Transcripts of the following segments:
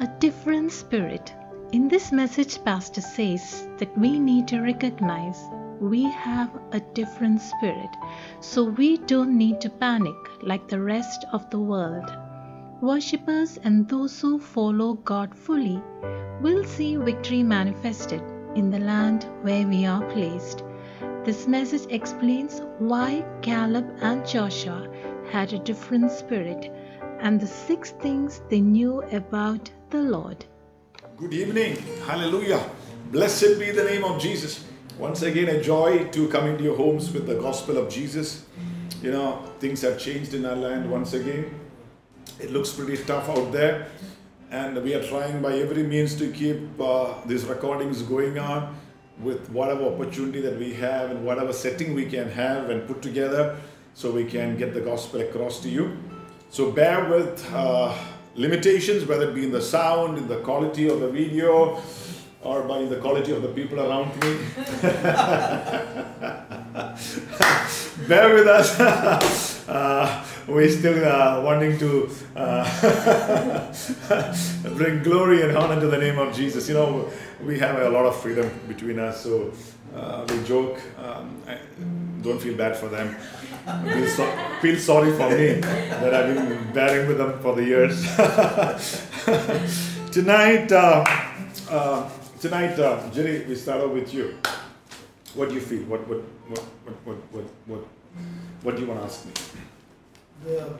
A different spirit. In this message, Pastor says that we need to recognize we have a different spirit, so we don't need to panic like the rest of the world. Worshippers and those who follow God fully will see victory manifested in the land where we are placed. This message explains why Caleb and Joshua had a different spirit and the six things they knew about the Lord. Good evening. Hallelujah. Blessed be the name of Jesus. Once again, a joy to come into your homes with the gospel of Jesus. You know, things have changed in our land once again. It looks pretty tough out there, and we are trying by every means to keep uh, these recordings going on with whatever opportunity that we have and whatever setting we can have and put together so we can get the gospel across to you. So bear with uh, limitations, whether it be in the sound, in the quality of the video, or by the quality of the people around me. bear with us. uh, we're still uh, wanting to uh, bring glory and honor to the name of Jesus. You know, we have a lot of freedom between us, so uh, we joke. Um, I don't feel bad for them. Feel, so, feel sorry for me that I've been bearing with them for the years. tonight, uh, uh, tonight, uh, Jerry, we start off with you. What do you feel? What, what, what, what, what, what, what, what do you want to ask me? the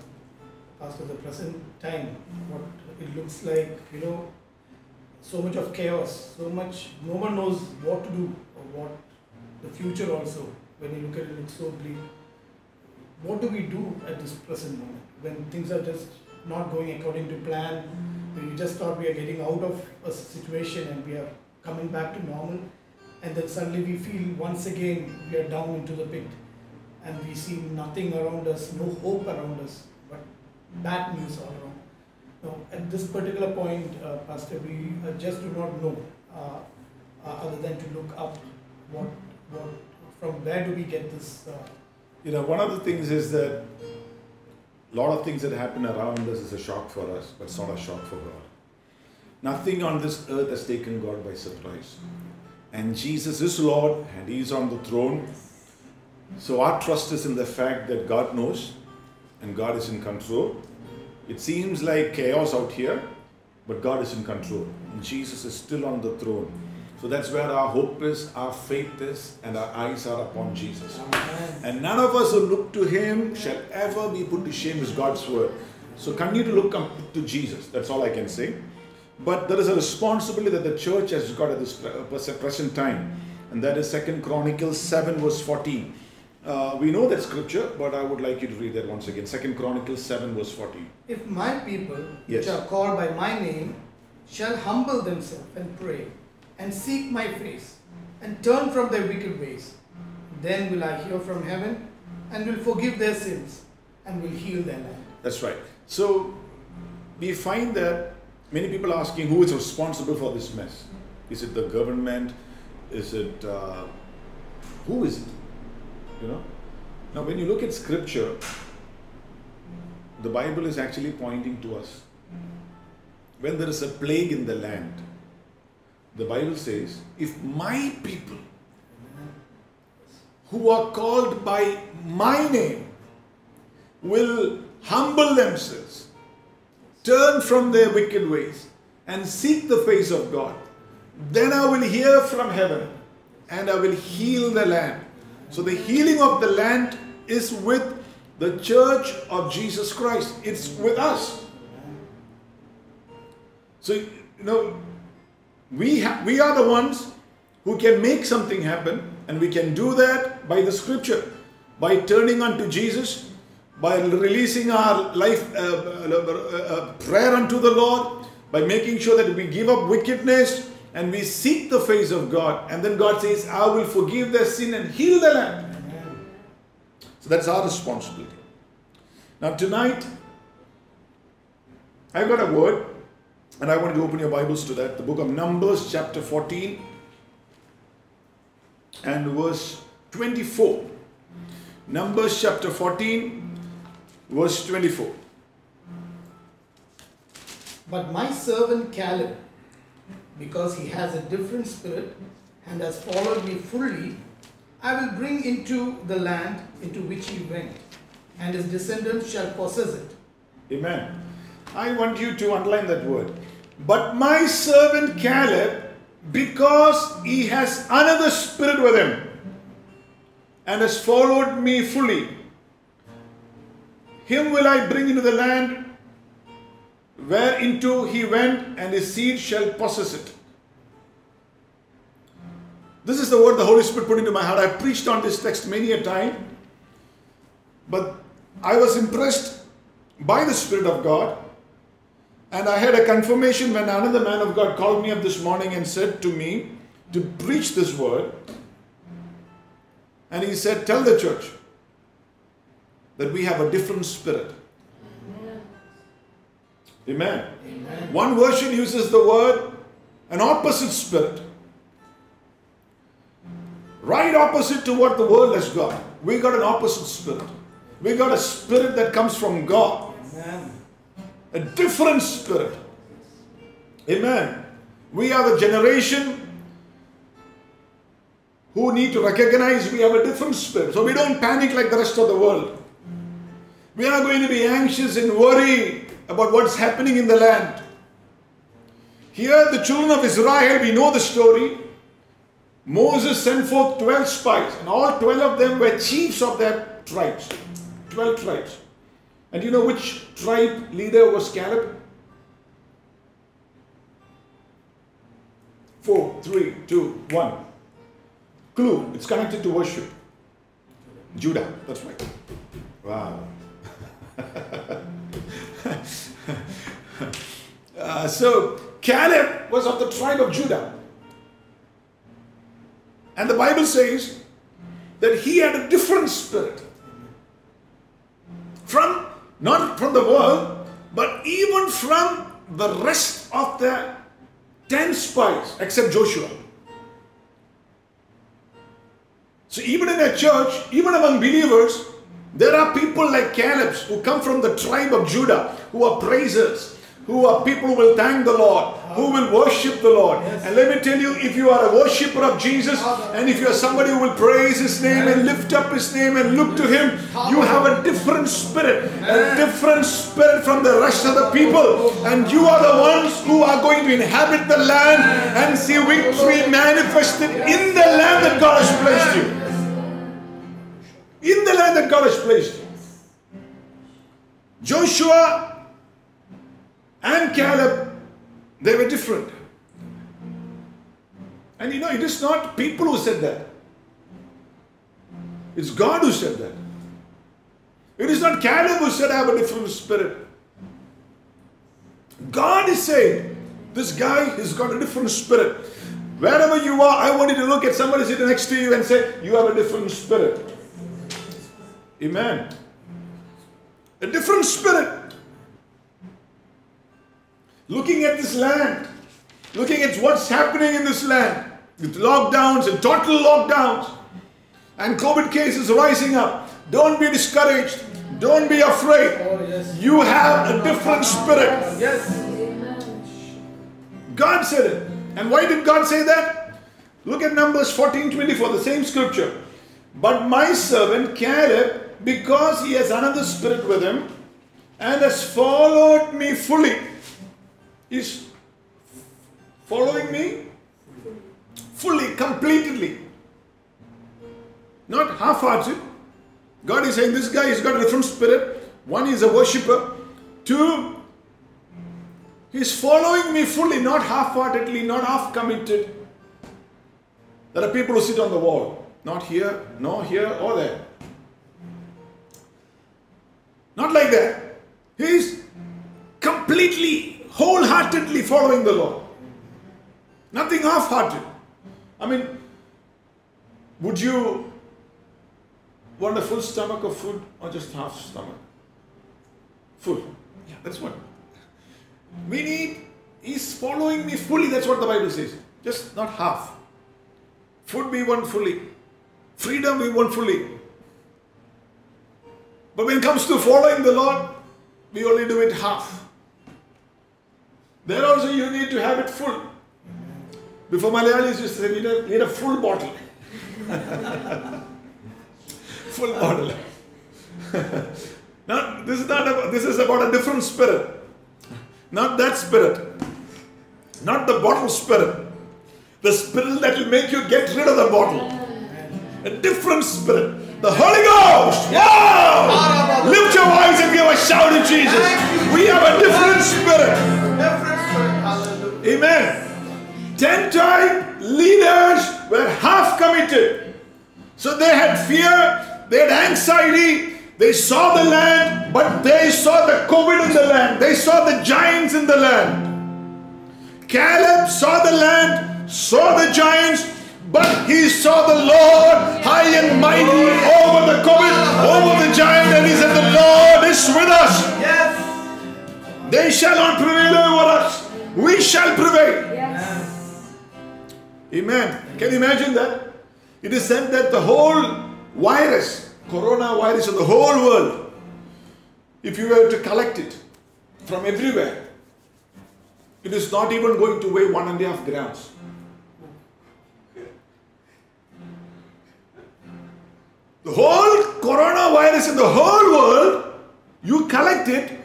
after the present time what it looks like you know so much of chaos so much no one knows what to do or what the future also when you look at it looks so bleak. What do we do at this present moment when things are just not going according to plan? When we just thought we are getting out of a situation and we are coming back to normal and then suddenly we feel once again we are down into the pit and we see nothing around us, no hope around us, but bad news all around. Now, at this particular point, uh, Pastor, we uh, just do not know, uh, uh other than to look up, what, what, from where do we get this? Uh, you know, one of the things is that a lot of things that happen around us is a shock for us, but it's not a shock for God. Nothing on this earth has taken God by surprise. And Jesus is Lord, and He is on the throne so our trust is in the fact that God knows and God is in control. It seems like chaos out here, but God is in control. And Jesus is still on the throne. So that's where our hope is, our faith is, and our eyes are upon Jesus. Amen. And none of us who look to Him shall ever be put to shame, is God's word. So continue to look up to Jesus. That's all I can say. But there is a responsibility that the church has got at this present time, and that is Second Chronicles 7, verse 14. Uh, we know that scripture, but I would like you to read that once again. Second Chronicles 7, verse 14. If my people, yes. which are called by my name, shall humble themselves and pray, and seek my face, and turn from their wicked ways, then will I hear from heaven, and will forgive their sins, and will heal their land. That's right. So we find that many people are asking who is responsible for this mess. Is it the government? Is it uh, who is it? You know? Now, when you look at scripture, the Bible is actually pointing to us. When there is a plague in the land, the Bible says, if my people who are called by my name will humble themselves, turn from their wicked ways, and seek the face of God, then I will hear from heaven and I will heal the land. So the healing of the land is with the church of Jesus Christ. It's with us. So, you know, we, ha- we are the ones who can make something happen, and we can do that by the scripture, by turning unto Jesus, by releasing our life uh, uh, uh, prayer unto the Lord, by making sure that we give up wickedness, and we seek the face of God, and then God says, I will forgive their sin and heal the land. So that's our responsibility. Now, tonight, I've got a word, and I want you to open your Bibles to that. The book of Numbers, chapter 14, and verse 24. Numbers, chapter 14, verse 24. But my servant Caleb, because he has a different spirit and has followed me fully, I will bring into the land into which he went, and his descendants shall possess it. Amen. I want you to underline that word. But my servant Caleb, because he has another spirit with him and has followed me fully, him will I bring into the land whereinto he went, and his seed shall possess it. This is the word the Holy Spirit put into my heart. I've preached on this text many a time, but I was impressed by the Spirit of God. And I had a confirmation when another man of God called me up this morning and said to me to preach this word. And he said, Tell the church that we have a different spirit. Amen. Amen. One version uses the word an opposite spirit. Right opposite to what the world has got. We got an opposite spirit. We got a spirit that comes from God. Amen. A different spirit. Amen. We are the generation who need to recognize we have a different spirit. So we don't panic like the rest of the world. We are not going to be anxious and worry about what's happening in the land. Here, the children of Israel, we know the story. Moses sent forth 12 spies, and all 12 of them were chiefs of their tribes. 12 tribes. And you know which tribe leader was Caleb? Four, three, two, one. Clue, it's connected to worship. Judah, that's right. Wow. Uh, so Caleb was of the tribe of Judah. And the Bible says that he had a different spirit. From, not from the world, but even from the rest of the 10 spies, except Joshua. So even in a church, even among believers, there are people like Caleb who come from the tribe of Judah, who are praisers, who are people who will thank the Lord, who will worship the Lord. And let me tell you, if you are a worshiper of Jesus, and if you are somebody who will praise His name and lift up His name and look to Him, you have a different spirit, a different spirit from the rest of the people. And you are the ones who are going to inhabit the land and see victory manifested in the land that God has placed you. In the land that God has placed you. Joshua and Caleb, they were different. And you know, it is not people who said that. It's God who said that. It is not Caleb who said, I have a different spirit. God is saying, this guy has got a different spirit. Wherever you are, I want you to look at somebody sitting next to you and say, You have a different spirit. Amen. A different spirit looking at this land, looking at what's happening in this land with lockdowns and total lockdowns and COVID cases rising up. Don't be discouraged. Don't be afraid. Oh, yes. You have a different spirit. Yes. God said it. And why did God say that? Look at Numbers 14 24, the same scripture. But my servant Caleb, because he has another spirit with him and has followed me fully, is following me fully, completely. Not half hearted. God is saying this guy has got a different spirit. One is a worshipper. Two, he's following me fully, not half heartedly, not half committed. There are people who sit on the wall, not here, nor here, or there. Not like that. He's completely, wholeheartedly following the Lord. Nothing half hearted. I mean, would you want a full stomach of food or just half stomach? Full. Yeah, that's what. We need, he's following me fully, that's what the Bible says. Just not half. Food we want fully. Freedom we want fully. But when it comes to following the Lord, we only do it half. There also you need to have it full. Before Malayalis used to say, need a, need a full bottle. full bottle. now, this is not about, this is about a different spirit. Not that spirit. Not the bottle spirit. The spirit that will make you get rid of the bottle. A different spirit. The Holy Ghost. Wow! Lift your voice and give a shout to Jesus. We have a different spirit. Amen. Ten time leaders were half committed. So they had fear, they had anxiety, they saw the land, but they saw the COVID in the land, they saw the giants in the land. Caleb saw the land, saw the giants, but he saw the Lord high and mighty over the COVID, over the giant, and he said, The Lord is with us. Yes. They shall not prevail over us. We shall prevail. Yes. Amen. Can you imagine that? It is said that the whole virus, coronavirus of the whole world, if you were to collect it from everywhere, it is not even going to weigh one and a half grams. The whole coronavirus in the whole world, you collect it,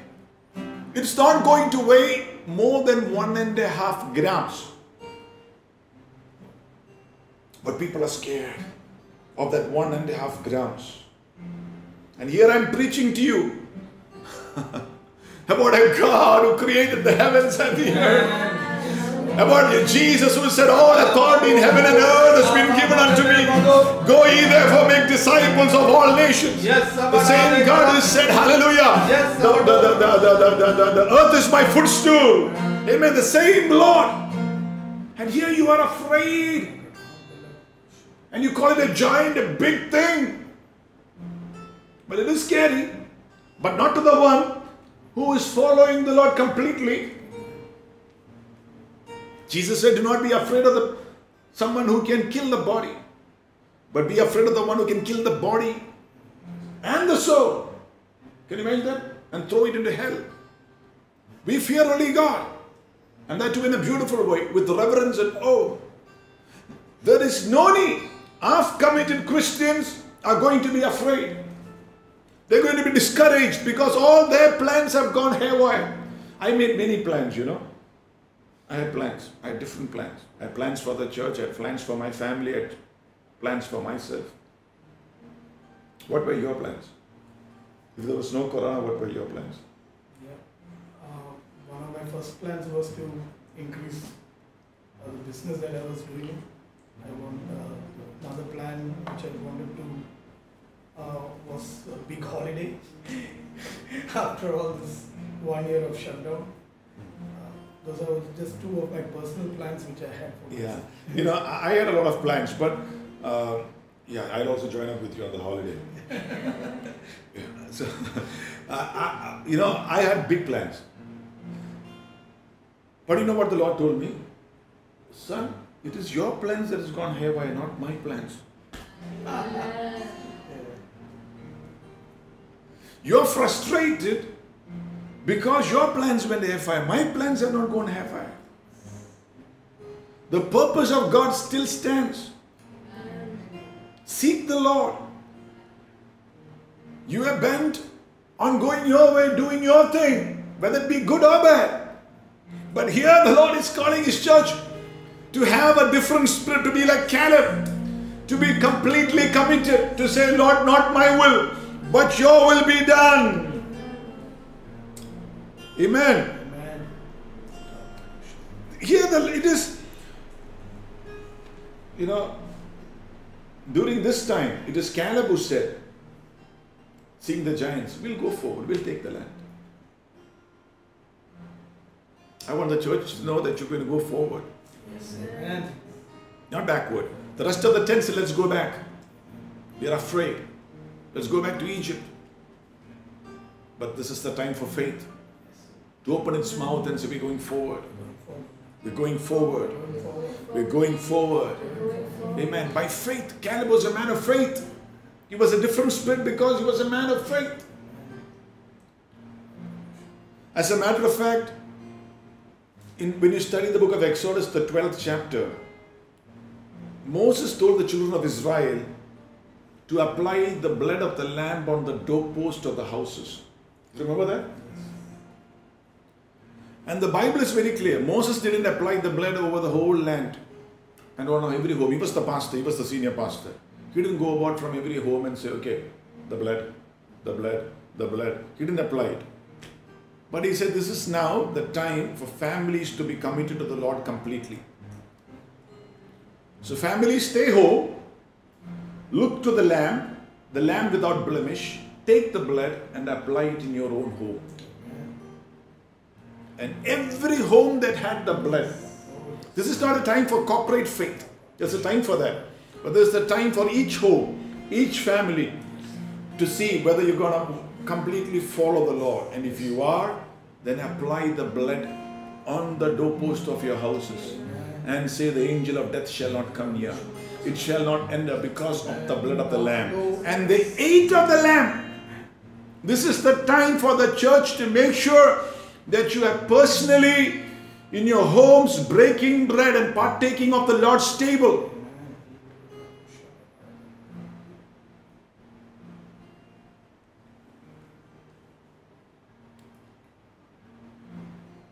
it's not going to weigh more than one and a half grams. But people are scared of that one and a half grams. And here I'm preaching to you about a God who created the heavens and the earth. About Jesus who said, All authority in heaven and earth has been given unto me. Go ye therefore make disciples of all nations. Yes, The same God who said, Hallelujah. Yes, The, the, the, the, the, the, the, the earth is my footstool. Amen. The same Lord. And here you are afraid. And you call it a giant, a big thing. But it is scary. But not to the one who is following the Lord completely. Jesus said, Do not be afraid of the someone who can kill the body, but be afraid of the one who can kill the body and the soul. Can you imagine that? And throw it into hell. We fear only God. And that too in a beautiful way, with reverence and awe. There is no need. Half committed Christians are going to be afraid. They're going to be discouraged because all their plans have gone haywire. I made many plans, you know. I had plans. I had different plans. I had plans for the church, I had plans for my family, I had plans for myself. What were your plans? If there was no corona, what were your plans? Yeah. Uh, one of my first plans was to increase uh, the business that I was doing. I want uh, another plan which I wanted to uh, was a big holiday after all this one year of shutdown. Those are just two of my personal plans which I had for Yeah, myself. you know, I I had a lot of plans, but uh, yeah, I'll also join up with you on the holiday. yeah. So, uh, I, I- you know, I had big plans. But you know what the Lord told me? Son, it is your plans that has gone haywire, not my plans. You're frustrated because your plans went haywire. My plans have not gone haywire. The purpose of God still stands. Seek the Lord. You are bent on going your way, doing your thing, whether it be good or bad. But here the Lord is calling His church to have a different spirit, to be like Caleb, to be completely committed, to say, Lord, not my will, but your will be done. Amen. Amen. Here the, it is, you know, during this time, it is Caleb who said, seeing the giants, we'll go forward, we'll take the land. I want the church to know that you're going to go forward, Amen. not backward. The rest of the ten said, let's go back. We are afraid. Let's go back to Egypt. But this is the time for faith to open its mouth and say, We're going forward. We're going forward. We're going forward. Amen. By faith, Caleb was a man of faith. He was a different spirit because he was a man of faith. As a matter of fact, in, when you study the book of Exodus, the 12th chapter, Moses told the children of Israel to apply the blood of the lamb on the doorpost of the houses. Remember that? And the Bible is very clear. Moses didn't apply the blood over the whole land and oh, on every home. He was the pastor, he was the senior pastor. He didn't go about from every home and say, okay, the blood, the blood, the blood. He didn't apply it. But he said, this is now the time for families to be committed to the Lord completely. So, families stay home, look to the lamb, the lamb without blemish, take the blood and apply it in your own home. And every home that had the blood, this is not a time for corporate faith, there's a time for that. But there's a time for each home, each family to see whether you're going to completely follow the Lord. And if you are, then apply the blood on the doorpost of your houses and say, The angel of death shall not come near. It shall not enter because of the blood of the Lamb. And they ate of the Lamb. This is the time for the church to make sure that you are personally in your homes breaking bread and partaking of the Lord's table.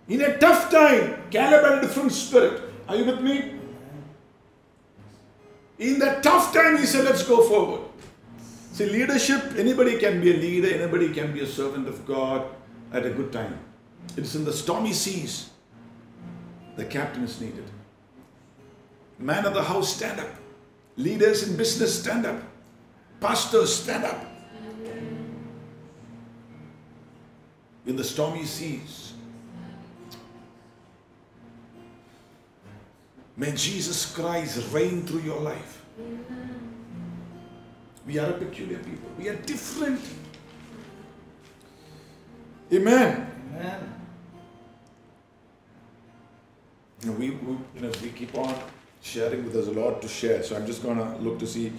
In a tough time, Caleb had a different spirit. Are you with me? In that tough time, he said, Let's go forward. See, leadership, anybody can be a leader, anybody can be a servant of God at a good time. It's in the stormy seas the captain is needed. Man of the house, stand up. Leaders in business, stand up. Pastors, stand up. In the stormy seas, May Jesus Christ reign through your life. We are a peculiar people. We are different. Amen. Amen. Keep on sharing with us a lot to share. So I'm just going to look to see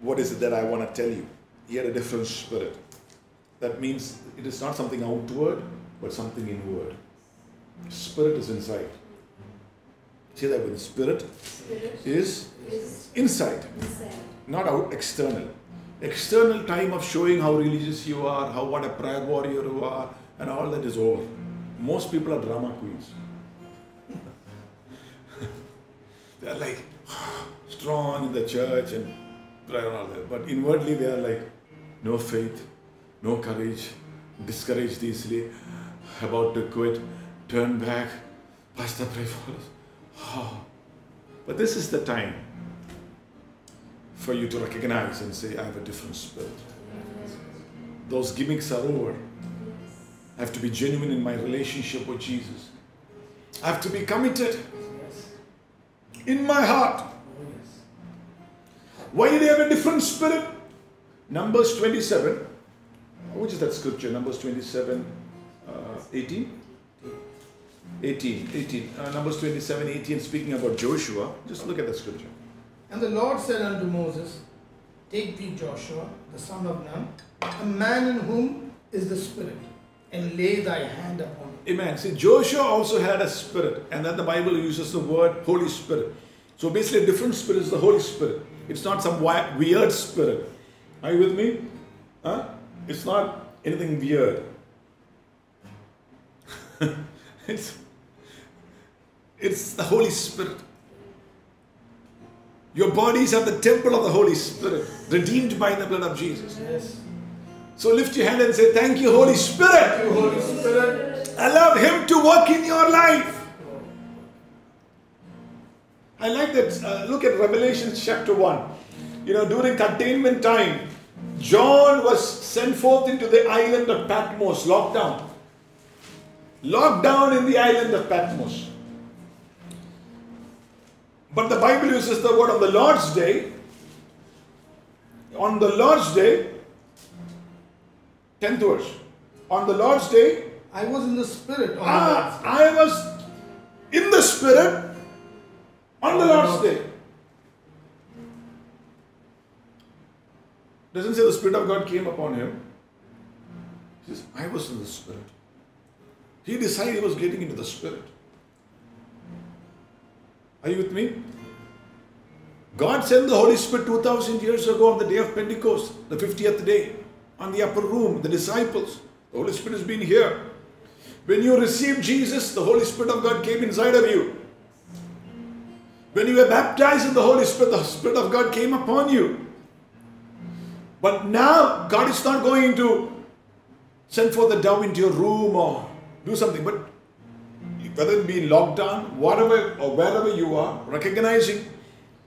what is it that I want to tell you. He had a different spirit. That means it is not something outward, but something inward. Spirit is inside. See that with spirit Spirit is is inside, inside. not out external. External time of showing how religious you are, how what a prayer warrior you are, and all that is over. Most people are drama queens. They are like strong in the church and prayer and all that, but inwardly they are like no faith, no courage, discouraged easily, about to quit, turn back. Pastor, pray for us. Oh. But this is the time for you to recognize and say, I have a different spirit. Those gimmicks are over. I have to be genuine in my relationship with Jesus. I have to be committed. In my heart. Why do they have a different spirit? Numbers 27. Which is that scripture? Numbers 27, uh, 18? 18, 18. Uh, Numbers 27, 18, speaking about Joshua. Just look at the scripture. And the Lord said unto Moses, Take thee Joshua, the son of Nun, a man in whom is the Spirit, and lay thy hand upon. Amen. See, Joshua also had a spirit, and then the Bible uses the word Holy Spirit. So basically, a different spirit is the Holy Spirit. It's not some weird spirit. Are you with me? Huh? It's not anything weird. it's, it's the Holy Spirit. Your bodies are the temple of the Holy Spirit, redeemed by the blood of Jesus. Yes. So lift your hand and say, Thank you, Holy Spirit. You Holy Spirit. Allow Him to work in your life. I like that. Uh, look at Revelation chapter 1. You know, during containment time, John was sent forth into the island of Patmos, locked down. Locked down in the island of Patmos. But the Bible uses the word on the Lord's day. On the Lord's day, 10th verse. On the Lord's day, I was in the Spirit on Ah, the. I was in the Spirit on the Lord's day. Doesn't say the Spirit of God came upon him. He says, I was in the Spirit. He decided he was getting into the Spirit. Are you with me? God sent the Holy Spirit 2000 years ago on the day of Pentecost, the 50th day, on the upper room, the disciples. The Holy Spirit has been here. When you received Jesus, the Holy Spirit of God came inside of you. When you were baptized in the Holy Spirit, the Spirit of God came upon you. But now, God is not going to send forth a dove into your room or do something. But whether it be lockdown, whatever or wherever you are, recognizing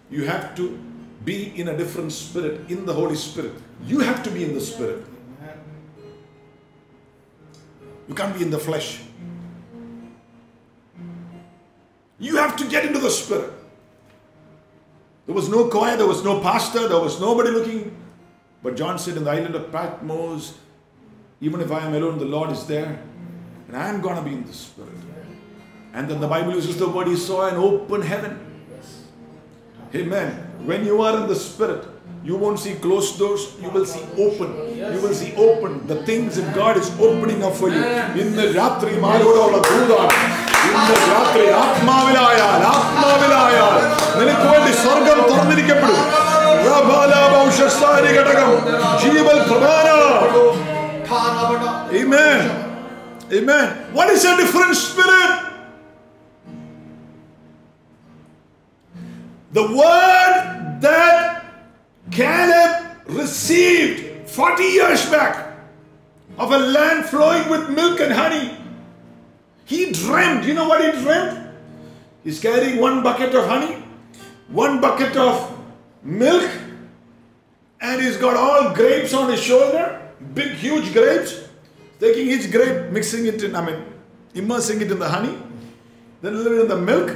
you have to be in a different spirit, in the Holy Spirit. You have to be in the Spirit. You can't be in the flesh. You have to get into the Spirit. There was no choir, there was no pastor, there was nobody looking. But John said, In the island of Patmos, even if I am alone, the Lord is there. And I am going to be in the Spirit. And then the Bible uses the word, He saw an open heaven. Amen. When you are in the Spirit, you won't see closed doors, you will see open You will see open. The things that God is opening up for you. ഇന്ന് രാത്രി മാരോടുള്ള ദൂതാണ് ഇന്ന് രാത്രി ആത്മാവിലായാൽ ആത്മാവിലായാൽ നിനക്ക് വേണ്ടി സ്വർഗം തുറന്നിരിക്കപ്പെടും പ്രഭാലാഭൗഷസാരി ഘടകം ജീവൽ പ്രധാന Amen. Amen. What is a different spirit? The word that Caleb received 40 years back of a land flowing with milk and honey. He dreamed. You know what he dreamed? He's carrying one bucket of honey, one bucket of milk, and he's got all grapes on his shoulder, big, huge grapes. Taking each grape, mixing it in, I mean, immersing it in the honey, then a little bit in the milk.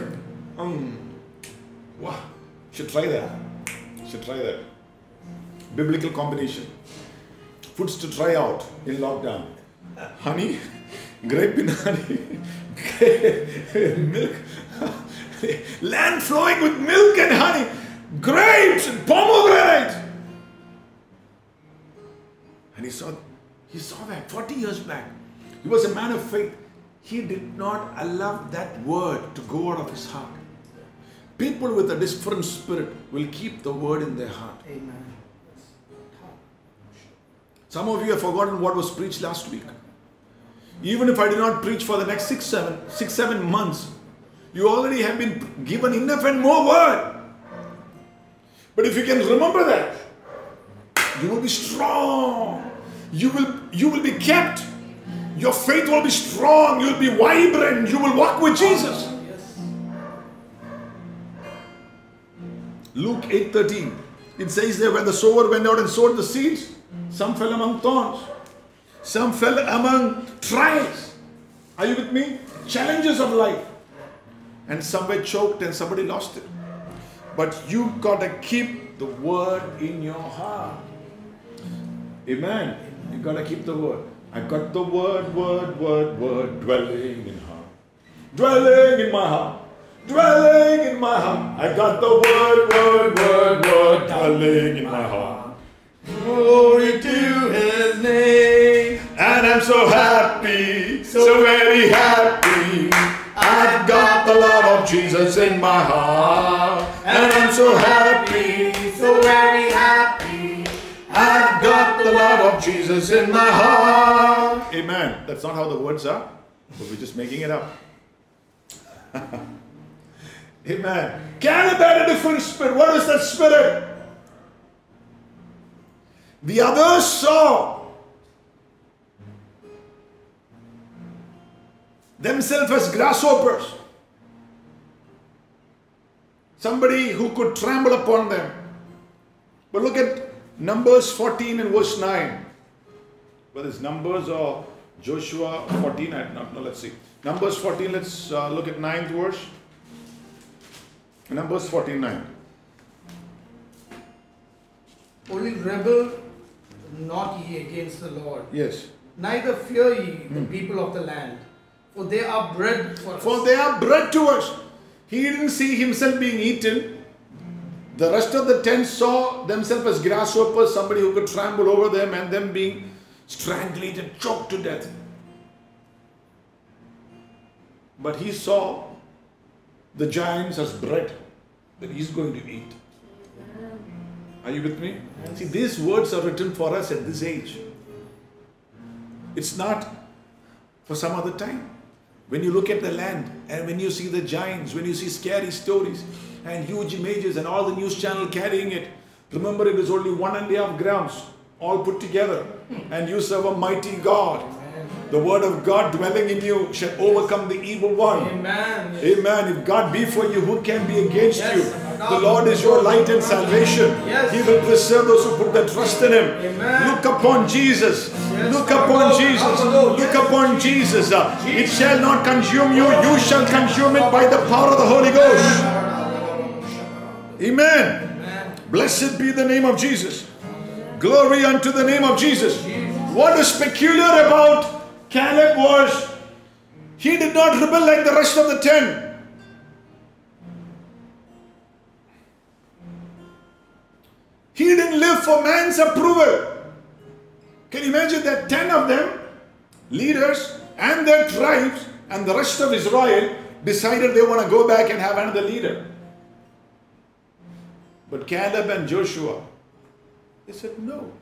Mm. Wow, should try that. Should try that. Biblical combination. Foods to try out in lockdown. Honey, grape in honey, milk, land flowing with milk and honey, grapes and pomegranate. And he saw, he saw that 40 years back. He was a man of faith. He did not allow that word to go out of his heart. People with a different spirit will keep the word in their heart. Amen. Some of you have forgotten what was preached last week. Even if I do not preach for the next six, seven, six, seven months, you already have been given enough and more word. But if you can remember that, you will be strong. You will you will be kept. Your faith will be strong. You'll be vibrant. You will walk with Jesus. Luke 8:13. It says there when the sower went out and sowed the seeds, some fell among thorns, some fell among trials. Are you with me? Challenges of life. And some were choked and somebody lost it. But you gotta keep the word in your heart. Amen. You gotta keep the word. I got the word, word, word, word dwelling in heart. Dwelling in my heart. Dwelling in my heart. I got the word, word, word, word dwelling in my heart. Glory to his name. And I'm so happy, so very happy. I've got the love of Jesus in my heart. And I'm so happy, So very happy. I've got the love of Jesus in my heart. Amen. That's not how the words are, but we're just making it up. Amen. Caleb had a different spirit. What is that spirit? The others saw themselves as grasshoppers. Somebody who could trample upon them. But look at Numbers 14 and verse 9. Whether it's Numbers or Joshua 14, I don't know. Let's see. Numbers 14, let's uh, look at 9th verse. Numbers 14 9. Only rebel not ye against the Lord. Yes. Neither fear ye the hmm. people of the land, for they are bread for us. For they are bread to us. He didn't see himself being eaten. The rest of the ten saw themselves as grasshoppers, somebody who could trample over them and them being strangled and choked to death. But he saw the giants as bread that he's going to eat. Are you with me? See, these words are written for us at this age. It's not for some other time. When you look at the land and when you see the giants, when you see scary stories and huge images and all the news channel carrying it, remember it is only one and a half grams all put together and you serve a mighty God. The word of God dwelling in you shall overcome the evil one. Amen. Amen. If God be for you, who can be against Yes. you? The Lord is your light and salvation. Yes. He will preserve those who put their trust in Him. Amen. Look upon Jesus. Yes. Look upon Jesus. Hallelujah. Look upon Jesus. It shall not consume you. You shall consume it by the power of the Holy Ghost. Amen. Blessed be the name of Jesus. Glory unto the name of Jesus. What is peculiar about Caleb was he did not rebel like the rest of the ten. He didn't live for man's approval. Can you imagine that 10 of them, leaders and their tribes and the rest of Israel, decided they want to go back and have another leader? But Caleb and Joshua, they said no.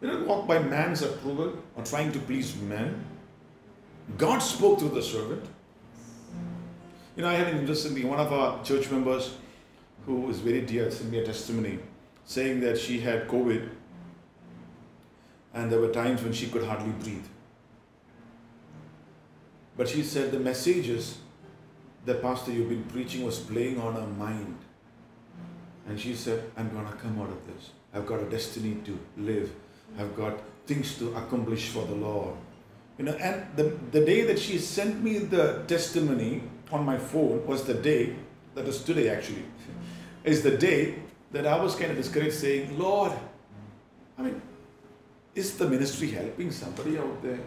They didn't walk by man's approval or trying to please men. God spoke through the servant. You know, I had an interesting thing. One of our church members who is very dear sent me a testimony saying that she had COVID and there were times when she could hardly breathe. But she said the messages that Pastor you've been preaching was playing on her mind. And she said, I'm going to come out of this. I've got a destiny to live. I've got things to accomplish for the Lord. You know, and the, the day that she sent me the testimony on my phone was the day, that was today actually, is the day that I was kind of discouraged saying, Lord, I mean, is the ministry helping somebody out there?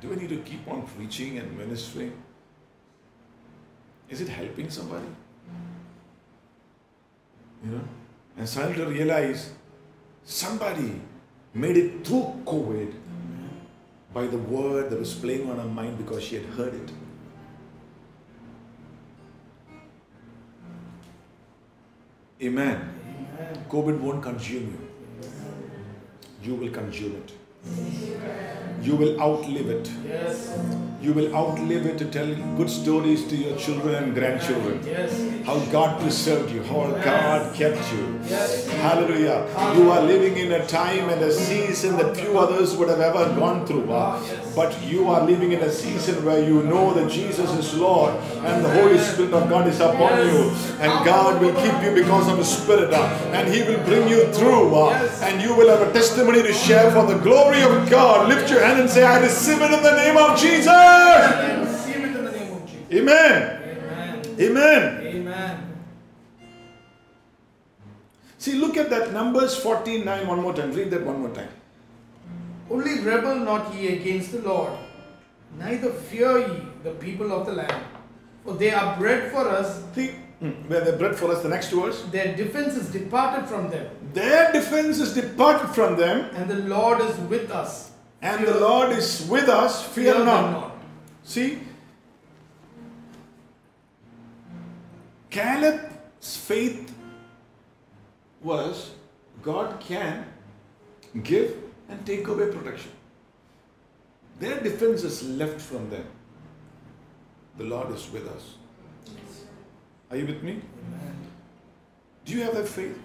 Do I need to keep on preaching and ministering? Is it helping somebody? You know? And suddenly to realize somebody made it through COVID by the word that was playing on her mind because she had heard it. Amen. COVID won't consume you. You will consume it. You will outlive it. Yes. You will outlive it to tell good stories to your children and grandchildren. Yes. How God preserved you, how God kept you. Yes. Hallelujah. You are living in a time and a season that few others would have ever gone through. uh, But you are living in a season where you know that Jesus is Lord and the Holy Spirit of God is upon you. And God will keep you because of His Spirit. And He will bring you through. And you will have a testimony to share for the glory of God. Lift your hand and say, I receive it in the name of Jesus. I receive it in the name of Jesus. Amen. Amen. Amen. Amen. See, look at that Numbers 49 one more time. Read that one more time. Only rebel not ye against the Lord, neither fear ye the people of the land. For they are bread for us, See, hmm, where they bread for us, the next verse. their defense is departed from them, Their defense is departed from them, and the Lord is with us. and the Lord is with us. Fear them not. See, Caleb's faith was God can give and take away protection. Their defense is left from them. The Lord is with us. Are you with me? Do you have that faith?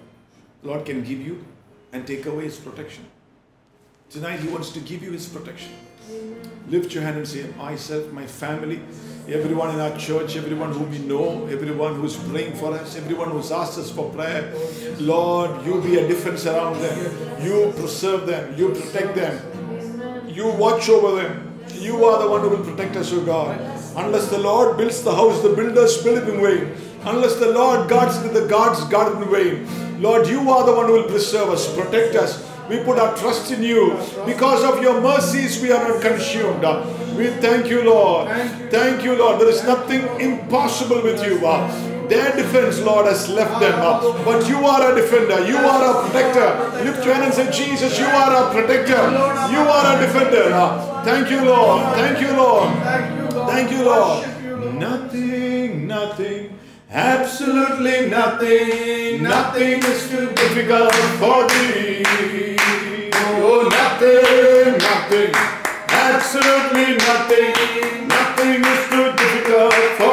The Lord can give you and take away His protection. Tonight He wants to give you His protection. Lift your hand and say, Myself, my family, everyone in our church, everyone who we know, everyone who's praying for us, everyone who's asked us for prayer. Lord, you be a defense around them. You preserve them. You protect them. You watch over them. You are the one who will protect us, O God. Unless the Lord builds the house, the builders build it in vain. Unless the Lord guards the God's in vain. Lord, you are the one who will preserve us, protect us. We put our trust in you. Because of your mercies, we are not consumed. We thank you, Lord. Thank you, Lord. There is nothing impossible with you. Their defense, Lord, has left them. But you are a defender. You are a protector. Lift your hand and say, Jesus, you are a protector. You are a defender. Thank you, Lord. Thank you, Lord. Thank you, Lord. Nothing, nothing, absolutely nothing, nothing is too difficult for thee. Oh, nothing, nothing, absolutely nothing, nothing is too difficult for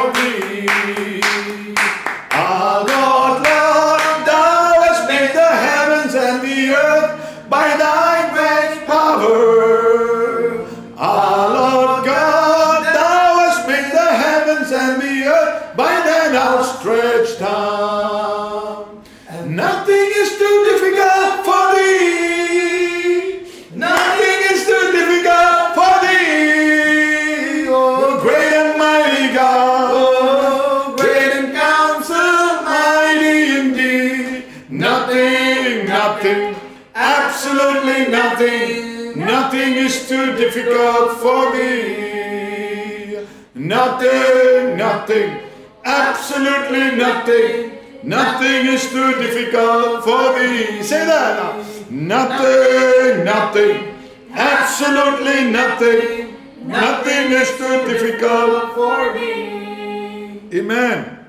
difficult for thee. Nothing, nothing, absolutely nothing, nothing is too difficult for me. Say that. Nothing, nothing, absolutely nothing, nothing is too difficult for me. Amen.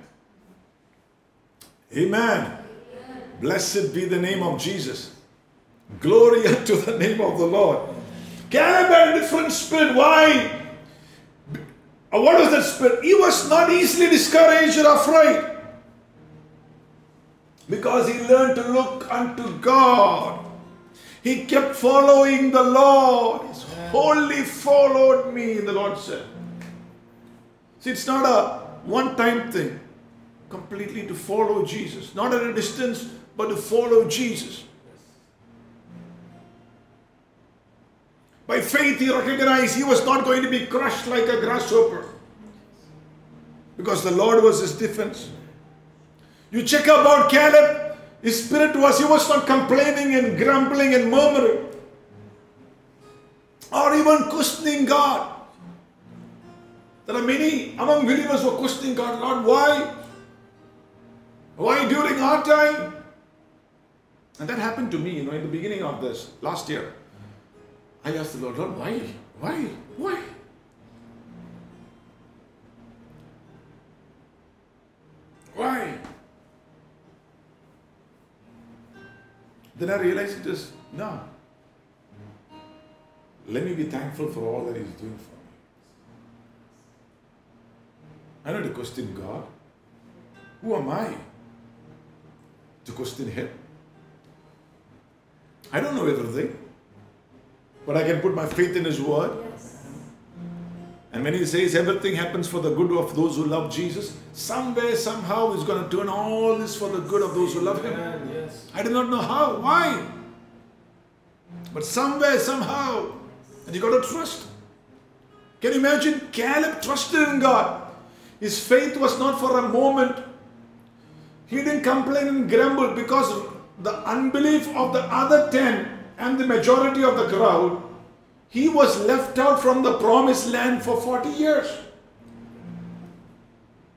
Amen. Blessed be the name of Jesus. Glory unto the name of the Lord. Caleb had a different spirit. Why? Uh, What was that spirit? He was not easily discouraged or afraid. Because he learned to look unto God. He kept following the Lord. He's wholly followed me, the Lord said. See, it's not a one time thing. Completely to follow Jesus. Not at a distance, but to follow Jesus. By faith, he recognized he was not going to be crushed like a grasshopper. Because the Lord was his defense. You check about Caleb, his spirit was, he was not complaining and grumbling and murmuring. Or even questioning God. There are many among believers who are questioning God, Lord, why? Why during our time? And that happened to me, you know, in the beginning of this last year. I asked the Lord, Lord, why? Why? Why? Why? Then I realized it is no. Let me be thankful for all that He's doing for me. I don't question God. Who am I to question Him? I don't know everything, but I can put my faith in His Word. And when He says everything happens for the good of those who love Jesus, somewhere, somehow, He's going to turn all this for the good of those who love Him. Yes. I do not know how, why. But somewhere, somehow, and you got to trust. Can you imagine? Caleb trusted in God. His faith was not for a moment. He didn't complain and grumble because the unbelief of the other ten and the majority of the crowd, he was left out from the promised land for 40 years.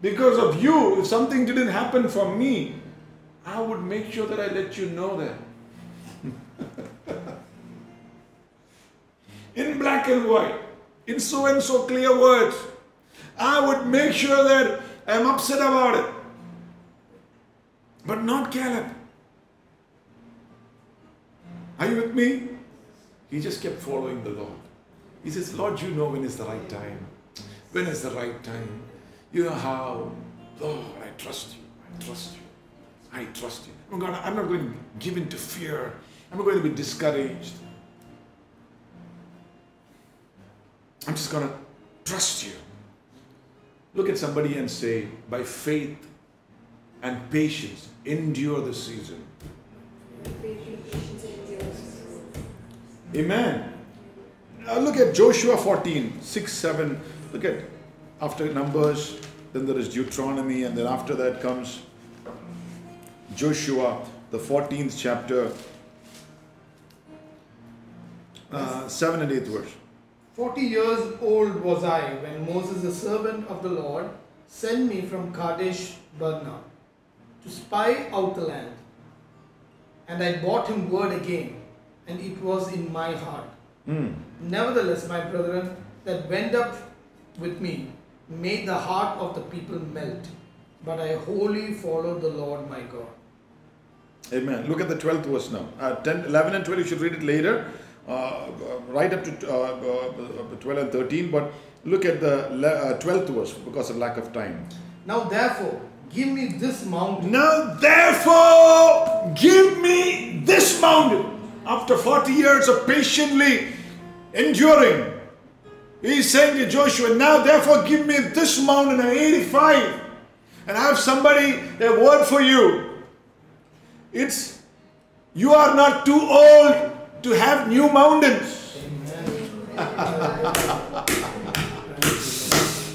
Because of you, if something didn't happen for me, I would make sure that I let you know that. in black and white, in so and so clear words. I would make sure that I'm upset about it. But not Caleb. Are you with me? He just kept following the Lord. He says, Lord, you know when is the right time. When is the right time? You know how. Lord, I trust you. I trust you. I trust you. Oh I'm, gonna, I'm not going to give in to fear. I'm not going to be discouraged. I'm just going to trust you. Look at somebody and say, by faith and patience, endure the season. Amen. Now look at Joshua 14, 6, 7. Look at after Numbers, then there is Deuteronomy, and then after that comes Joshua, the 14th chapter, uh, 7 and 8th verse. Forty years old was I when Moses, the servant of the Lord, sent me from Kadesh Barnea to spy out the land. And I brought him word again, and it was in my heart. Hmm. Nevertheless, my brethren that went up with me made the heart of the people melt. But I wholly followed the Lord my God. Amen. Look at the 12th verse now. Uh, 10, 11 and 12, you should read it later, uh, uh, right up to uh, uh, 12 and 13. But look at the le- uh, 12th verse because of lack of time. Now therefore, give me this mountain. Now, therefore, give me this mountain. After 40 years of patiently enduring, he's saying to Joshua, Now, therefore, give me this mountain. I'm 85. And I have somebody, a word for you. It's you are not too old to have new mountains.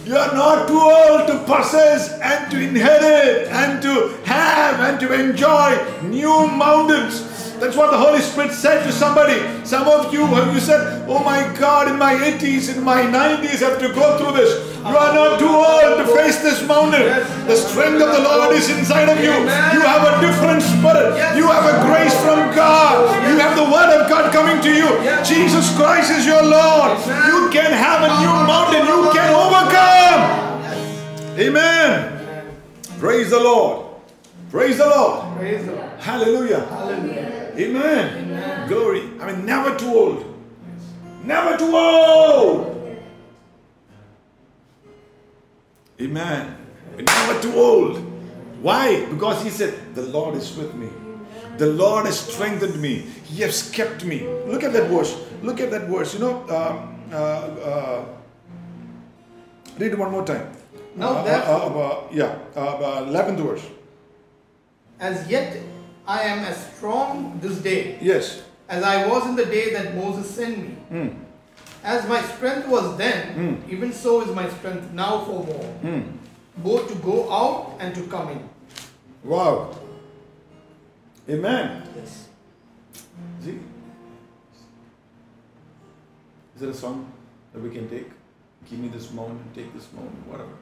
You are not too old to possess and to inherit and to have and to enjoy new mountains. That's what the Holy Spirit said to somebody. Some of you, have you said, Oh my God, in my 80s, in my 90s, I have to go through this. You are not too old to face this mountain. The strength of the Lord is inside of you. You have a different spirit. You have a grace from God. You have the Word of God coming to you. Jesus Christ is your Lord. You can have a new mountain. You can overcome. Amen. Praise the Lord. Praise the Lord. Praise the Lord. Hallelujah. Hallelujah. Amen. Glory. I mean, never too old. Never too old. Amen. Never too old. Why? Because he said, The Lord is with me. The Lord has strengthened me. He has kept me. Look at that verse. Look at that verse. You know, um, uh, uh, read it one more time. Now Uh, uh, uh, yeah, uh, uh, 11th verse. As yet I am as strong this day Yes. as I was in the day that Moses sent me. Hmm. As my strength was then, Mm. even so is my strength now for more, Hmm. both to go out and to come in. Wow. Amen. Yes. See? Is there a song that we can take? Give me this moment, take this moment, whatever.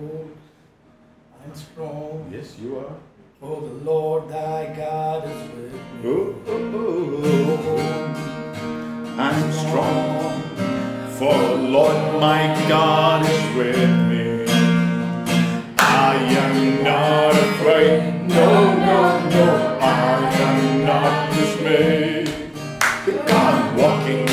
I'm strong, Yes, you are. for the Lord thy God is with me. Oh, oh, oh, oh. I'm strong, for the Lord my God is with me. I am not afraid, no, no, no, I am not dismayed. I'm walking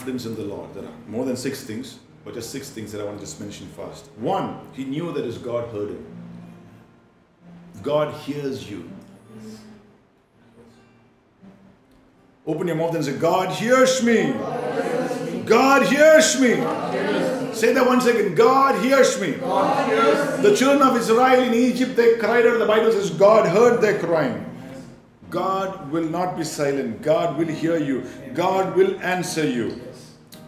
confidence in the Lord. There are more than six things, but just six things that I want to just mention first. One, he knew that his God heard him. God hears you. Open your mouth and say, God hears me. God hears me. Say that once again. God hears me. The children of Israel in Egypt, they cried out. The Bible says, God heard their crying. God will not be silent. God will hear you. God will answer you.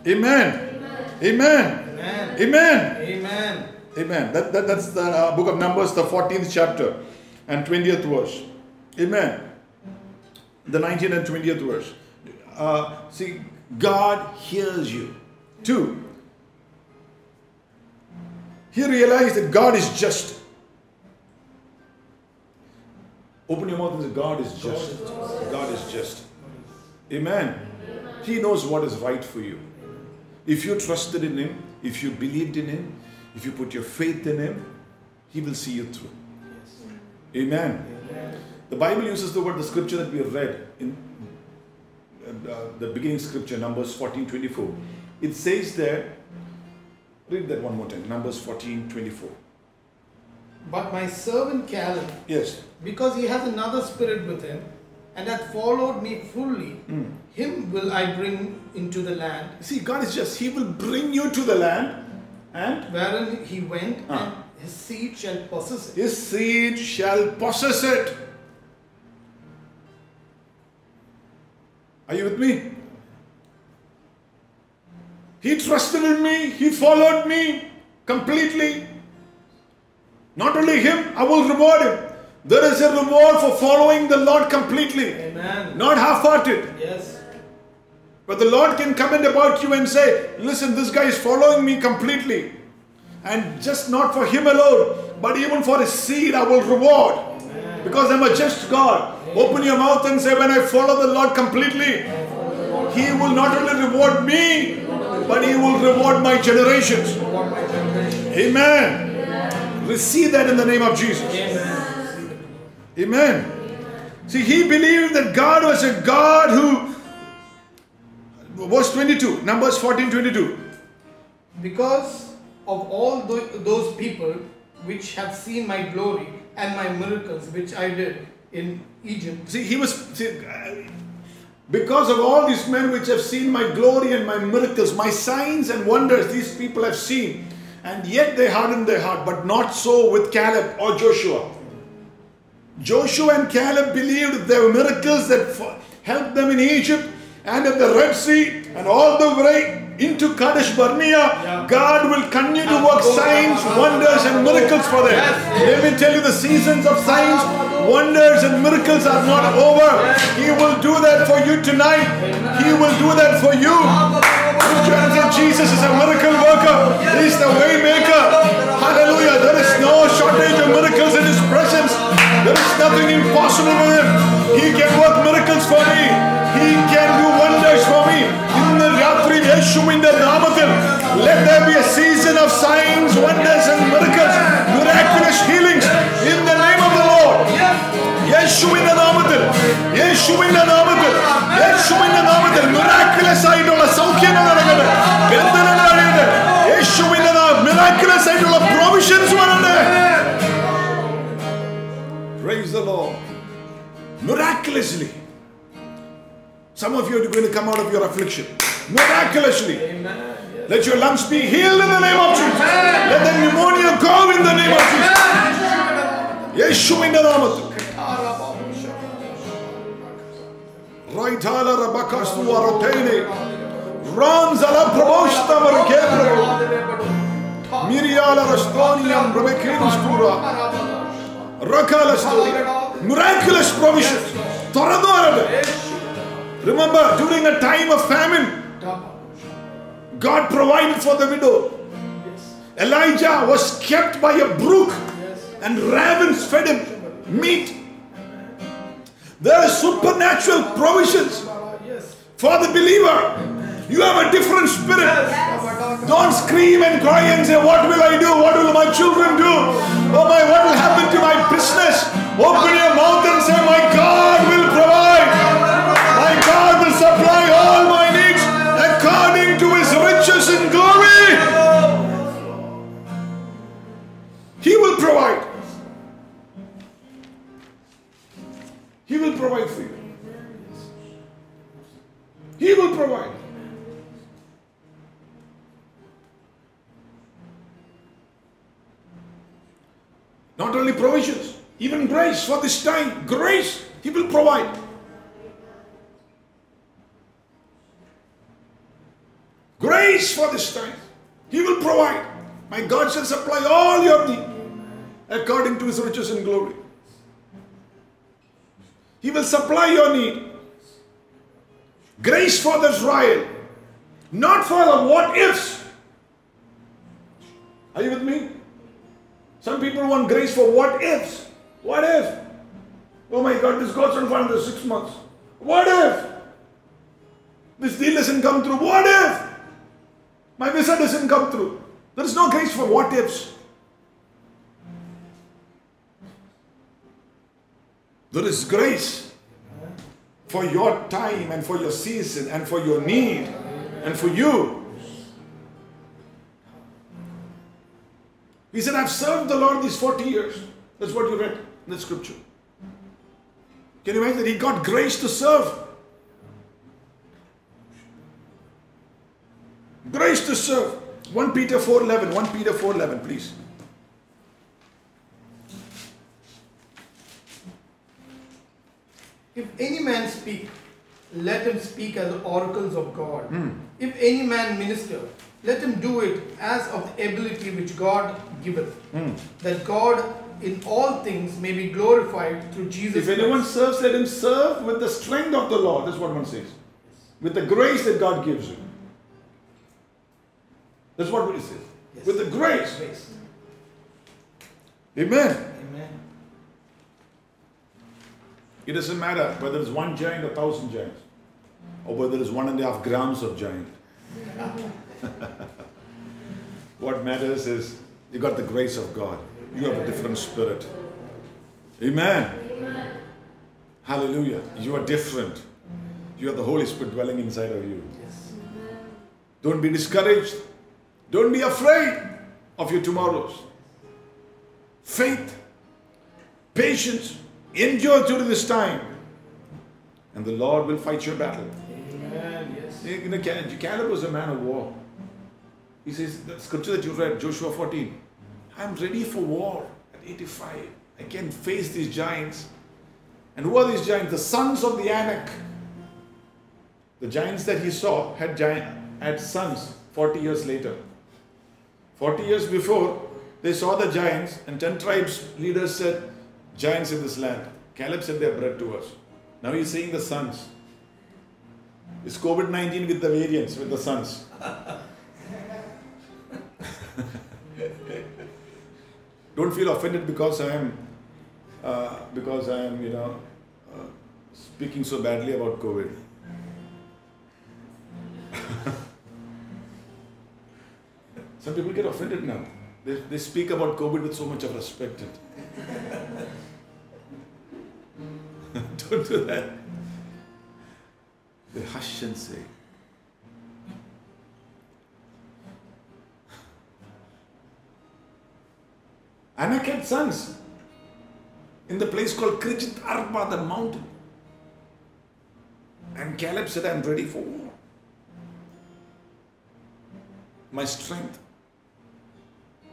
Amen. Amen. Amen. Amen. Amen. Amen. That, that, that's the uh, book of Numbers, the 14th chapter and 20th verse. Amen. The 19th and 20th verse. Uh, see, God hears you. Two, he realized that God is just. Open your mouth and say, God is just. God is just. Amen. He knows what is right for you. If you trusted in Him, if you believed in Him, if you put your faith in Him, He will see you through. Amen. The Bible uses the word, the scripture that we have read in uh, the beginning scripture, Numbers 14 24. It says there, read that one more time, Numbers 14 24. But my servant Caleb, Yes. because he has another spirit within, and hath followed me fully, him will I bring into the land See, God is just, He will bring you to the land and wherein he went, Ah. and his seed shall possess it. His seed shall possess it. Are you with me? He trusted in me, he followed me completely. Not only him, I will reward him. There is a reward for following the Lord completely, Amen. not half hearted. Yes. But the Lord can comment about you and say, Listen, this guy is following me completely. And just not for him alone, but even for his seed, I will reward. Because I'm a just God. Open your mouth and say, When I follow the Lord completely, He will not only reward me, but He will reward my generations. Amen. Receive that in the name of Jesus. Amen. See, he believed that God was a God who. Verse 22, Numbers 14 22. Because of all those people which have seen my glory and my miracles which I did in Egypt, See, he was. See, because of all these men which have seen my glory and my miracles, my signs and wonders, these people have seen, and yet they hardened their heart, but not so with Caleb or Joshua. Joshua and Caleb believed there were miracles that helped them in Egypt and at the Red Sea and all the way into Kadesh Barnea. God will continue to ah, work oh, signs, ah, ah, wonders, and miracles for them. Let me tell you, the seasons of signs, wonders, and miracles are not over. He will do that for you tonight. He will do that for you. Jesus is a miracle worker. He is the way maker. Hallelujah. There is no shortage of miracles in His presence. There is nothing impossible with Him. He can work miracles for me. He can do wonders for me. ഇന്ന് രാത്രി യേശുവിന്റെ നാമത്തിൽ let there be a season of signs, wonders and miracles, miraculous healings in the name of the Lord. യേശുവിന്റെ നാമത്തിൽ യേശുവിന്റെ നാമത്തിൽ യേശുവിന്റെ നാമത്തിൽ miraculous ആയിട്ടുള്ള സൗഖ്യങ്ങൾ നടക്കട്ടെ ബന്ധനങ്ങൾ അഴിയട്ടെ യേശുവിന്റെ നാമം miraculous ആയിട്ടുള്ള provisions വരട്ടെ Praise the Lord. Miraculously. Some of you are going to come out of your affliction. Miraculously. Amen. Let your lungs be healed in the name of Jesus. Amen. Let the pneumonia go in the name of Jesus. Yeshua naamatu. Raitala rabakastu warotene. Miraculous story. Miraculous provision. Remember, during a time of famine, God provided for the widow. Elijah was kept by a brook and ravens fed him meat. There are supernatural provisions for the believer. You have a different spirit. Don't scream and cry and say, What will I do? What will my children do? Oh my, what will happen to my business? Open your mouth and say, My God will provide. My God will supply all my needs according to his riches in glory. He will provide. He will provide for you. He will provide. Not only provisions, even grace for this time. Grace, He will provide. Grace for this time. He will provide. My God shall supply all your need according to His riches and glory. He will supply your need. Grace for the trial, not for the what ifs. Are you with me? Some people want grace for what ifs. What if? Oh my God, this goes on for another six months. What if? This deal doesn't come through. What if? My visa doesn't come through. There is no grace for what ifs. There is grace for your time and for your season and for your need and for you. He said, I've served the Lord these 40 years. That's what you read in the scripture. Can you imagine? that He got grace to serve. Grace to serve. 1 Peter 4.11. 1 Peter 4.11, please. If any man speak, let him speak as oracles of God. Hmm. If any man minister, let him do it as of the ability which God giveth, Hmm. that God in all things may be glorified through Jesus If anyone Christ. serves, let him serve with the strength of the Lord. That's what one says. With the grace that God gives you. That's what it says. Yes. With the grace. Grace. Amen. Amen. It doesn't matter whether it's one giant or thousand giants, or whether it's one and a half grams of giant. what matters is you got the grace of God. You have a different spirit. Amen. Hallelujah. You are different. You have the Holy Spirit dwelling inside of you. Yes. Don't be discouraged. Don't be afraid of your tomorrows. Faith, patience, endure through this time. And the Lord will fight your battle. Amen. Yes. You know, Caleb was a man of war. He says, the scripture that you read, Joshua 14, I'm ready for war at 85. I can face these giants. And who are these giants? The sons of the Anak. The giants that he saw had, giant, had sons 40 years later. 40 years before, they saw the giants, and 10 tribes leaders said, Giants in this land. Caleb said they're bread to us. Now he's seeing the sons. It's COVID 19 with the variants, with the sons. Don't feel offended because I am, uh, because I am, you know, uh, speaking so badly about COVID. Some people get offended now. They, they speak about COVID with so much of respect. Don't do that. They hush and say. Anak had sons in the place called Kirjath Arba, the mountain. And Caleb said, I'm ready for war. My strength,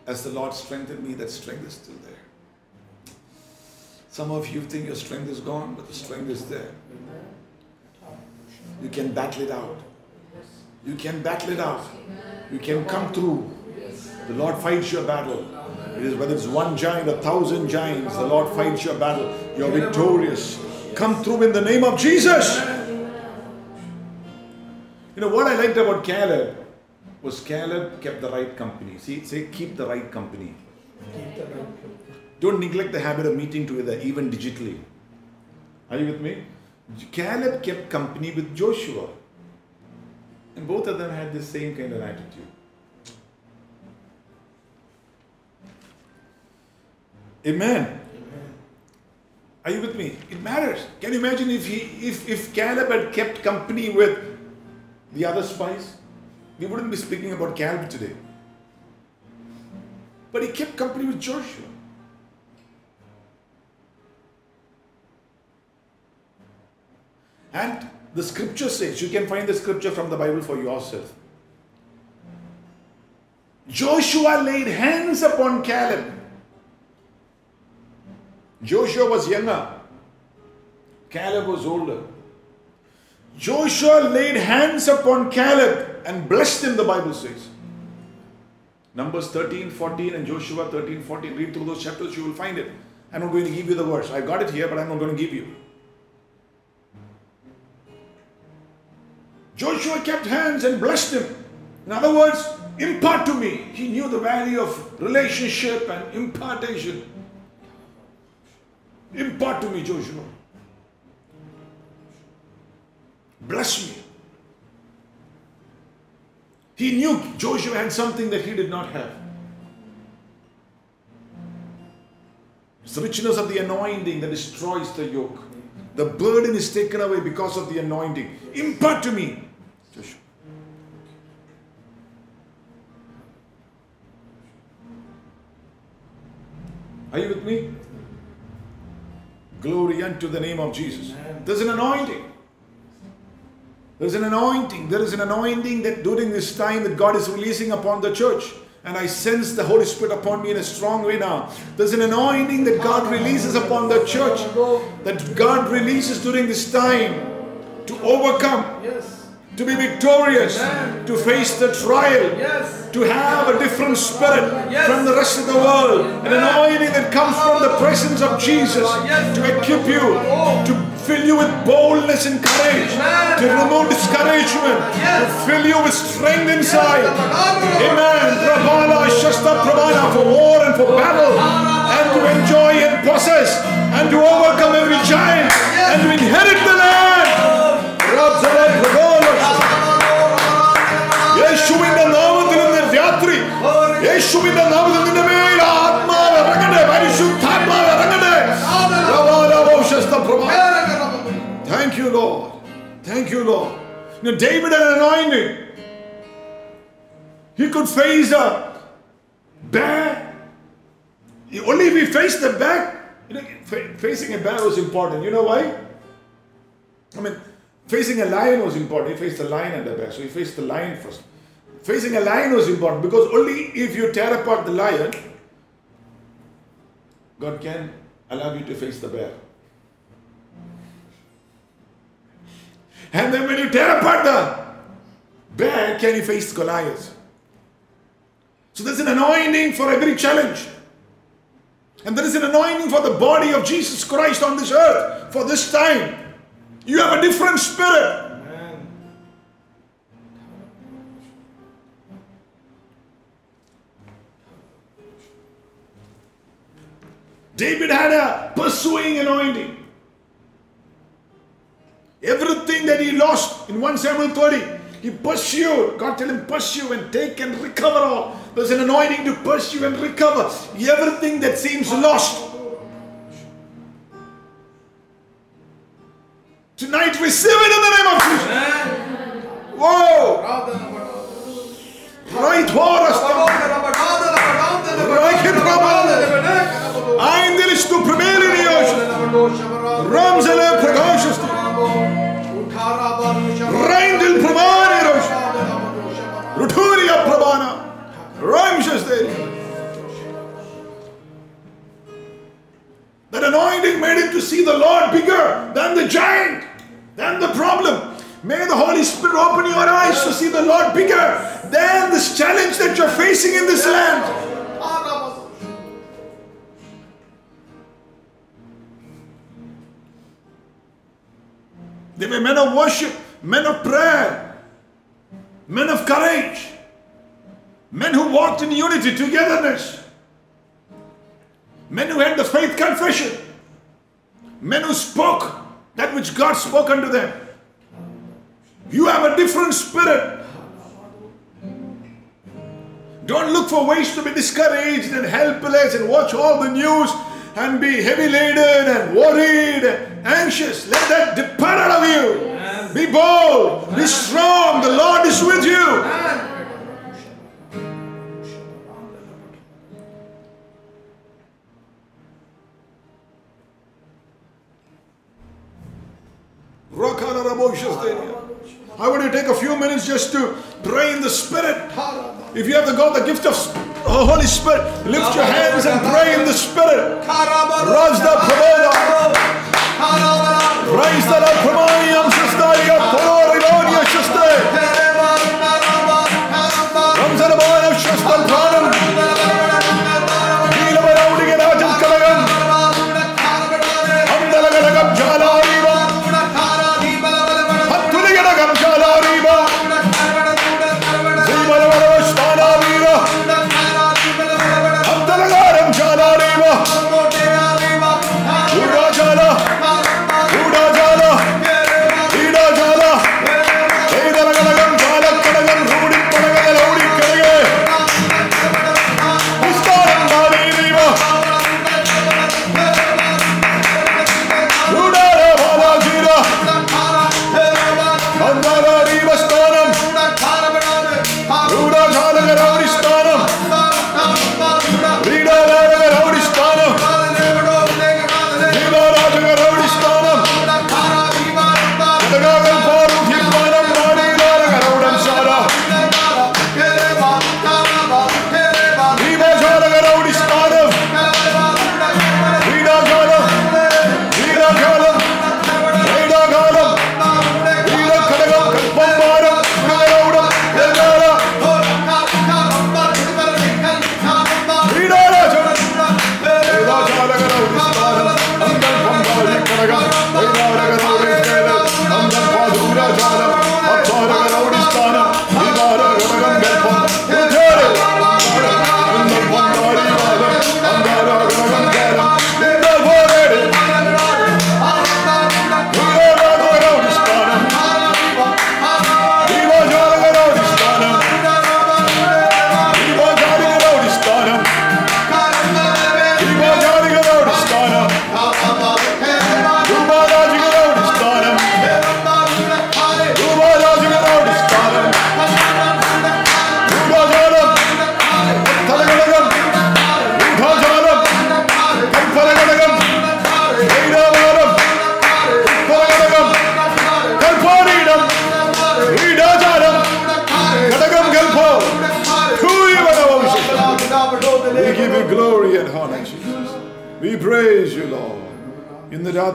as the Lord strengthened me, that strength is still there. Some of you think your strength is gone, but the strength is there. You can battle it out. You can battle it out. You can come through. The Lord fights your battle. It is whether it's one giant, a thousand giants, the Lord fights your battle. You're victorious. Come through in the name of Jesus. You know what I liked about Caleb was Caleb kept the right company. See, say keep the right company. Don't neglect the habit of meeting together, even digitally. Are you with me? Caleb kept company with Joshua. And both of them had the same kind of attitude. Amen. Are you with me? It matters. Can you imagine if he if, if Caleb had kept company with the other spies? We wouldn't be speaking about Caleb today. But he kept company with Joshua. And the scripture says, you can find the scripture from the Bible for yourself. Joshua laid hands upon Caleb. Joshua was younger, Caleb was older. Joshua laid hands upon Caleb and blessed him, the Bible says. Numbers 13, 14, and Joshua 13, 14. Read through those chapters, you will find it. I'm not going to give you the verse. I've got it here, but I'm not going to give you. Joshua kept hands and blessed him. In other words, impart to me. He knew the value of relationship and impartation. Impart to me, Joshua. Bless me. He knew Joshua had something that he did not have. It's the richness of the anointing that destroys the yoke. The burden is taken away because of the anointing. Impart to me, Joshua. Are you with me? Glory unto the name of Jesus. There's an anointing. There's an anointing. There is an anointing that during this time that God is releasing upon the church. And I sense the Holy Spirit upon me in a strong way now. There's an anointing that God releases upon the church. That God releases during this time to overcome, Yes. To be victorious, to face the trial, Yes. to have a different spirit Yes. from the rest of the world. An anointing that comes from the presence of Jesus to equip you, to fill you with boldness and courage, to remove discouragement, to fill you with strength inside. Amen. Prabhala, Shasta Prabhala for war and for battle, and to enjoy and possess, and to overcome every giant, and to inherit the land. Rabzala Prabhala. യേശുവിന്റെ നാമത്തിൽ ഇന്ന് രാത്രി യേശുവിന്റെ നാമത്തിൽ നിന്റെ മേൽ ആത്മാവ് ഇറങ്ങട്ടെ പരിശുദ്ധാത്മാവ് ഇറങ്ങട്ടെ പ്രഭാതവോഷസ്ത പ്രഭാ- Thank you, Lord. Thank you, Lord. Now, David had an anointing. He could face a bear. Only if he faced the bear, you know, fa- facing a bear was important. You know why? I mean, facing a lion was important. He faced the lion and the bear. So he faced the lion first. Facing a lion was important because only if you tear apart the lion, God can allow you to face the bear. And then when you tear apart the bear, can you face Goliath? So there's an anointing for every challenge. And there is an anointing for the body of Jesus Christ on this earth for this time. You have a different spirit. David had a pursuing anointing. Everything that he lost in 1 Samuel 30, he pursued. God tell him, pursue and take and recover all. There's an anointing to pursue and recover everything that seems lost. Tonight, receive it in the name of Jesus. Whoa! Right for us. Aindilis premelinios. Ramzele precautions. Reindil pramaniros. Ruturia prabana. Ramshes there. That anointing made him to see the Lord bigger than the giant, than the problem. May the Holy Spirit open your eyes to see the Lord bigger than this challenge that you're facing in this land. They were men of worship, men of prayer, men of courage, men who walked in unity, togetherness, men who had the faith confession, men who spoke that which God spoke unto them. You have a different spirit. Don't look for ways to be discouraged and helpless and watch all the news and be heavy laden and worried and anxious. Let that depart out of you. Be bold, be strong. The Lord is with you. I want to take a few minutes just to pray in the Spirit. If you have the got the gift of oh, Holy Spirit, lift your hands and pray in the Spirit. Rajda Prabodha. Praise the Lord. Pramaniyam Shastaya Porilonia Shaste. Ramzanabaya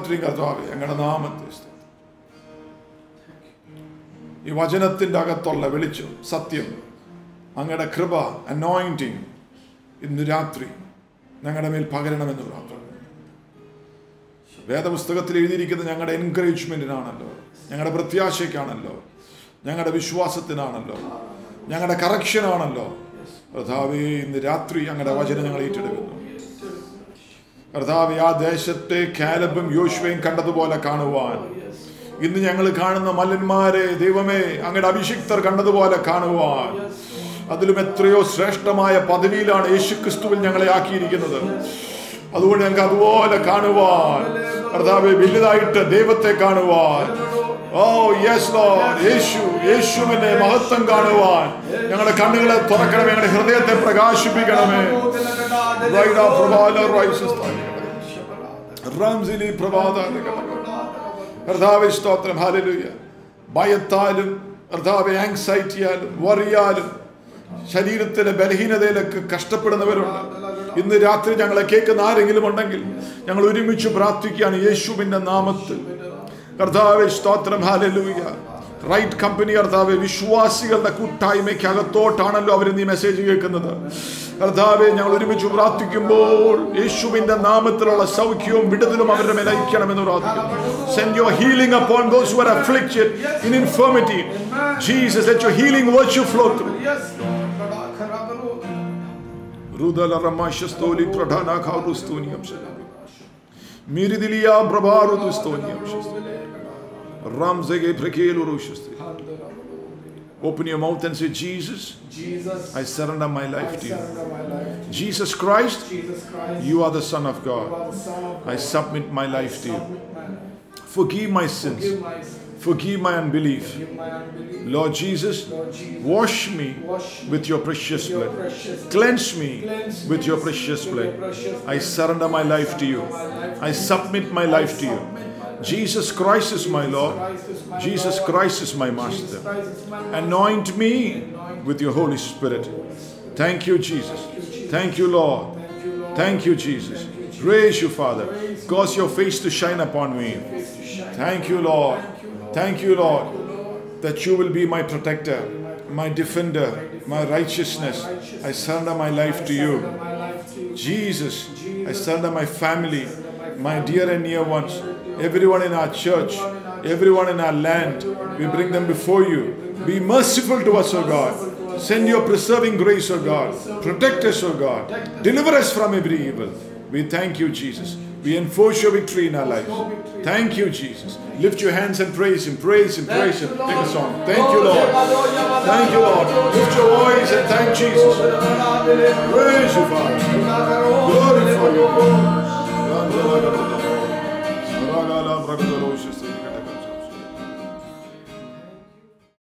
രാത്രി കർത്താവെ ഞങ്ങളുടെ നാമത്തെ. ഈ വചനത്തിന്റെ അകത്തുള്ള വെളിച്ചം സത്യം അങ്ങയുടെ കൃപ അനോയിന്റിങ് ഇന്ന് രാത്രി ഞങ്ങളുടെ മേൽ പകരണമെന്ന് പ്രാർത്ഥന. വേദപുസ്തകത്തിൽ എഴുതിയിരിക്കുന്ന ഞങ്ങളുടെ എൻകറേജ്മെന്റിനാണല്ലോ ഞങ്ങളുടെ പ്രത്യാശയ്ക്കാണല്ലോ ഞങ്ങളുടെ വിശ്വാസത്തിനാണല്ലോ ഞങ്ങളുടെ കറക്ഷനാണല്ലോ പ്രധാവേ ഇന്ന് രാത്രി ഞങ്ങളുടെ വചനം ഞങ്ങൾ ഏറ്റെടുക്കുന്നു. കർത്താവെ ആ ദേശത്തെ കാലബും യോശുവയും കണ്ടതുപോലെ കാണുവാൻ. ഇന്ന് ഞങ്ങൾ കാണുന്ന മല്ലന്മാരെ ദൈവമേ അങ്ങയുടെ അഭിഷിക്തർ കണ്ടതുപോലെ കാണുവാൻ. അതിലും എത്രയോ ശ്രേഷ്ഠമായ പദവിയിലാണ് യേശു ക്രിസ്തുവിൽ ഞങ്ങളെ ആക്കിയിരിക്കുന്നത്. അതുകൊണ്ട് ഞങ്ങൾക്ക് അതുപോലെ കാണുവാൻ. കർത്താവെ വലുതായിട്ട് ദൈവത്തെ കാണുവാൻ. ഓ യെസ് ലോർഡ് യേശു യേശുവിന്റെ മഹത്വം കാണുവാൻ. ഞങ്ങളുടെ കണ്ണുകളെ തുറക്കണമേ ഞങ്ങളുടെ ഹൃദയത്തെ പ്രകാശിപ്പിക്കണമേ. റംസിലി പ്രഭാത കർത്താവെ സ്തോത്രം. ഹാലലൂയ ഭയത്താലും കർത്താവ് ആങ്സൈറ്റിയാലും വറിയാലും ശരീരത്തിലെ ബലഹീനതയിലൊക്കെ കഷ്ടപ്പെടുന്നവരുണ്ട്. ഇന്ന് രാത്രി ഞങ്ങളെ കേൾക്കുന്ന ആരെങ്കിലും ഉണ്ടെങ്കിൽ ഞങ്ങൾ ഒരുമിച്ച് പ്രാർത്ഥിക്കുകയാണ് യേശുവിന്റെ നാമത്തിൽ. കർത്താവെ സ്തോത്രം. ഹാലലൂയ റൈറ്റ് കമ്പനി കർത്താവെ വിശ്വാസികളുടെ കൂട്ടായ്മയ്ക്ക് അകത്തോട്ടാണല്ലോ അവർ നീ മെസ്സേജ് കേൾക്കുന്നത്. കർത്താവെ ഞങ്ങൾ ഒരുമിച്ച് പ്രാർത്ഥിക്കുമ്പോൾ യേശുവിന്റെ നാമത്തിലുള്ള സൗഖ്യവും വിടുതലും അവരുടെ മേൽ അയക്കണമെന്ന് പ്രാർത്ഥിക്കും send your. Open your mouth and say, Jesus, Jesus, I surrender my life I to you. my life. Jesus Christ, Jesus Christ, you are the Son of God. Son of I submit my life to you. Forgive my sins. Forgive my sins. Forgive my unbelief. Forgive my unbelief. Lord Jesus, Lord Jesus, wash me wash me with your precious with your blood. precious. Cleanse me Cleanse with your precious blood. your precious I surrender my life to you. I submit my life to you. Jesus Christ is my Lord. Jesus Christ is my Master. Anoint me with your Holy Spirit. Thank you, Jesus. Thank you, Lord. Thank you, Jesus. Praise you, Father. Cause your face to shine upon me. Thank you, Lord. Thank you, Lord, that you will be my protector, my defender, my righteousness. I. Surrender my life to you. Jesus, I surrender my family, my dear and near ones, everyone in our church, everyone in our land. We bring them before you. Be merciful to us, O God. Send your preserving grace, O God. Protect us, O God. Deliver us from every evil. We thank you, Jesus. We enforce your victory in our lives. Thank you, Jesus. Lift your hands and praise Him. Praise Him. Praise Him. Take a song. Thank you, Lord. Thank you, Lord. Lift your voice and thank Jesus. Praise you, Father. Glorify you.